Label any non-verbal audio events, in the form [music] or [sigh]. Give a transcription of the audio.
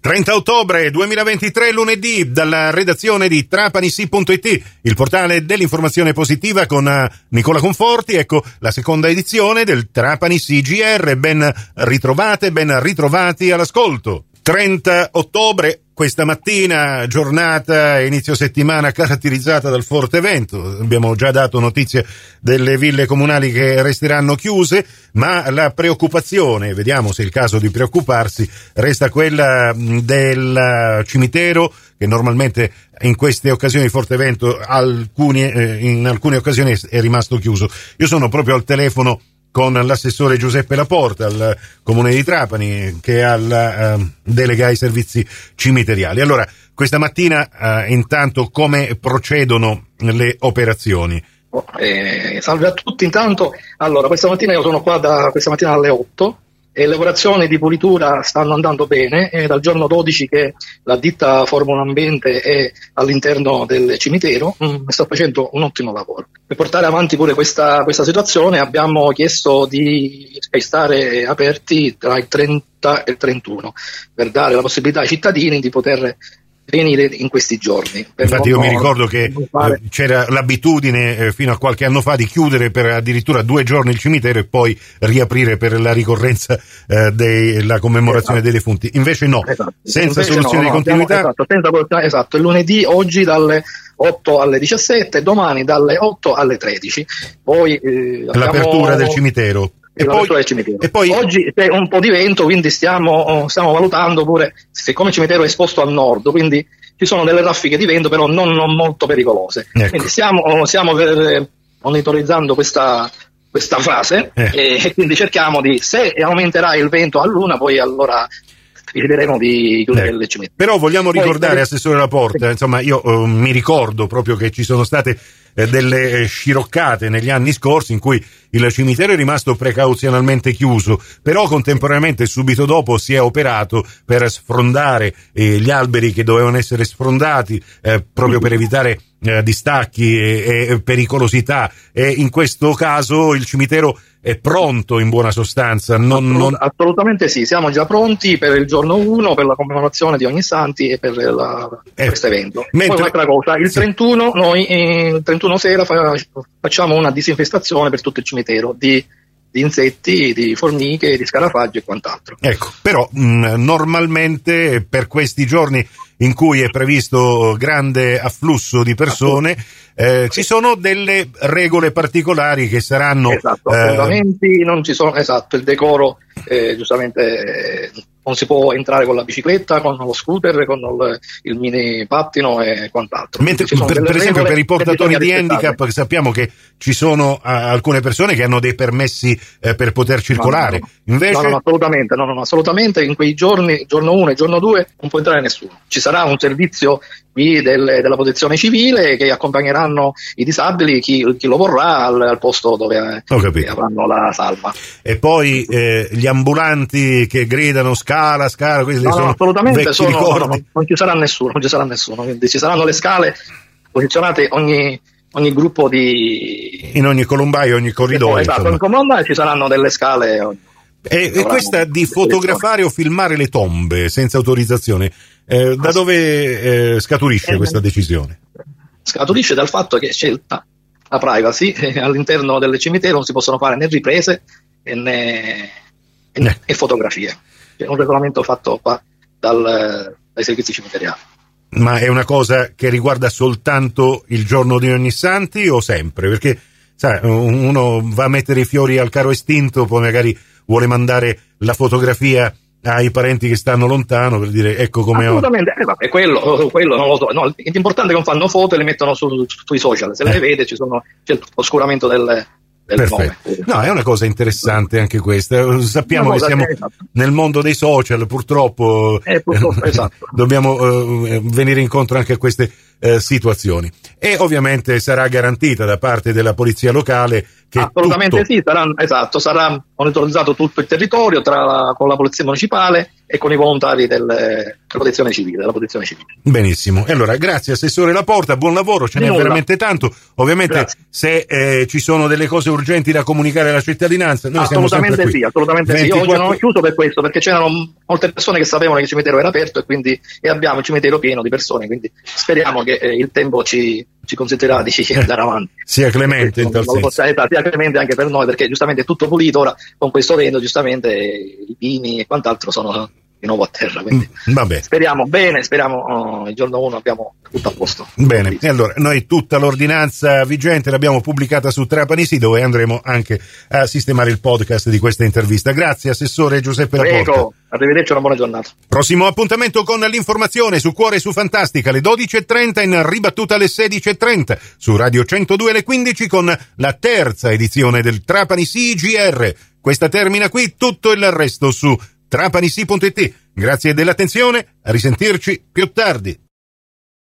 30 ottobre 2023, lunedì, dalla redazione di trapanisi.it, il portale dell'informazione positiva con eh, Nicola Conforti. Ecco la seconda edizione del Trapani CGR. Ben ritrovate, ben ritrovati all'ascolto. 30 ottobre, questa mattina, giornata, inizio settimana caratterizzata dal forte vento. Abbiamo già dato notizie delle ville comunali che resteranno chiuse, ma la preoccupazione, vediamo se è il caso di preoccuparsi, resta quella del cimitero che normalmente in queste occasioni di forte vento alcuni, eh, in alcune occasioni è rimasto chiuso. Io sono proprio al telefono con l'assessore Giuseppe Laporta al comune di Trapani che ha la uh, delega ai servizi cimiteriali. Allora, questa mattina uh, intanto come procedono le operazioni? Eh, salve a tutti, intanto allora questa mattina io sono qua da questa mattina alle 8 e le operazioni di pulitura stanno andando bene, è dal giorno 12 che la ditta Formula Ambiente è all'interno del cimitero, mm, sta facendo un ottimo lavoro. Per portare avanti pure questa, questa situazione abbiamo chiesto di stare aperti tra il 30 e il 31 per dare la possibilità ai cittadini di poter venire in questi giorni. Infatti io mi ricordo che fare... Eh, c'era l'abitudine eh, fino a qualche anno fa di chiudere per addirittura due giorni il cimitero e poi riaprire per la ricorrenza eh, della commemorazione esatto. dei defunti. Invece no, esatto. senza Invece soluzione no, di continuità. Esatto, senza, esatto, il lunedì oggi dalle 8 alle 17, domani dalle 8 alle 13. Poi, eh, L'apertura del cimitero e poi, e poi, Oggi c'è un po' di vento, quindi stiamo, stiamo, valutando pure, siccome il cimitero è esposto al nord, quindi ci sono delle raffiche di vento, però non, non molto pericolose. Ecco. Quindi stiamo, stiamo per, monitorizzando questa, questa fase eh. e, quindi cerchiamo di, se aumenterà il vento a luna, poi allora decideremo di chiudere eh. il cimitero. Però vogliamo ricordare, poi, Assessore Laporta, sì. insomma io uh, mi ricordo proprio che ci sono state eh, delle sciroccate negli anni scorsi in cui il cimitero è rimasto precauzionalmente chiuso, però contemporaneamente subito dopo si è operato per sfrondare eh, gli alberi che dovevano essere sfrondati eh, proprio per evitare eh, distacchi e, e, pericolosità e in questo caso il cimitero è pronto in buona sostanza. Non, Assolut- non... Assolutamente sì, siamo già pronti per il giorno 1, per la commemorazione di ogni santi e per la, eh, questo evento. Mentre... Poi un'altra cosa, il 31 noi eh, il 31 sera fa, facciamo una disinfestazione per tutto il cimitero di di insetti, di formiche, di scarafaggi e quant'altro. Ecco, però mh, normalmente per questi giorni in cui è previsto grande afflusso di persone, eh, ci sono delle regole particolari che saranno... Esatto, eh, non ci sono, esatto, il decoro eh, giustamente non si può entrare con la bicicletta, con lo scooter, con il, il mini pattino e quant'altro. Mentre, per, per esempio per i portatori di handicap sappiamo che ci sono uh, alcune persone che hanno dei permessi uh, per poter circolare. No, no, Invece... no, no assolutamente, no, no, assolutamente in quei giorni, giorno 1 e giorno 2 non può entrare nessuno. Ci sarà un servizio qui del, della protezione civile che accompagneranno i disabili, chi, chi lo vorrà, al, al posto dove avranno la salva. E poi eh, gli ambulanti che gridano scala, scala, questi no, sono no, assolutamente sono, no, no, non ci sarà nessuno, non ci sarà nessuno, quindi ci saranno le scale posizionate ogni, ogni gruppo di... In ogni colombaio, ogni corridoio. Esatto, in colombaio ci saranno delle scale... E, e questa di fotografare o filmare le tombe senza autorizzazione, eh, da dove eh, scaturisce questa decisione? Scaturisce dal fatto che c'è la privacy, [laughs] all'interno del cimitero non si possono fare né riprese né, né, né fotografie. È un regolamento fatto qua dal, dai servizi cimiteriali. Ma è una cosa che riguarda soltanto il giorno di ogni santi o sempre? Perché sai, uno va a mettere i fiori al caro estinto, poi magari vuole mandare la fotografia ai parenti che stanno lontano per dire ecco come assolutamente eh, vabbè, quello, [laughs] quello non lo so no, l'importante è che non fanno foto e le mettono su, su, sui social se eh. le vede ci sono, c'è l'oscuramento del, Perfetto. No, è una cosa interessante anche questa. Sappiamo che siamo esatto. nel mondo dei social, purtroppo, eh, purtroppo esatto. [laughs] dobbiamo uh, venire incontro anche a queste uh, situazioni. E ovviamente sarà garantita da parte della polizia locale che Assolutamente tutto... sì, sarà, esatto, sarà monitorizzato tutto il territorio tra la, con la polizia municipale e con i volontari del, protezione civile, della protezione civile. Benissimo. E allora, grazie Assessore Laporta, buon lavoro, ce n'è veramente tanto. Ovviamente grazie. se eh, ci sono delle cose urgenti da comunicare alla cittadinanza, noi assolutamente sì, assolutamente 24... sì. Oggi non ho chiuso per questo, perché c'erano molte persone che sapevano che il cimitero era aperto e quindi e abbiamo il cimitero pieno di persone, quindi speriamo che eh, il tempo ci, ci consentirà di andare avanti. sia clemente in tal senso. sia clemente anche per noi, perché giustamente è tutto pulito ora con questo vento, giustamente i pini e quant'altro sono di nuovo a terra. Quindi mm, speriamo bene, speriamo oh, il giorno 1 abbiamo tutto a posto. Bene, e allora noi tutta l'ordinanza vigente l'abbiamo pubblicata su Trapanisi dove andremo anche a sistemare il podcast di questa intervista. Grazie Assessore Giuseppe Prego. Laporta. Arrivederci, una buona giornata. Prossimo appuntamento con l'informazione su Cuore e su Fantastica alle 12.30 in ribattuta alle 16.30 su Radio 102 alle 15 con la terza edizione del Trapani CGR. Questa termina qui, tutto il resto su trapanisi.it. Grazie dell'attenzione, a risentirci più tardi.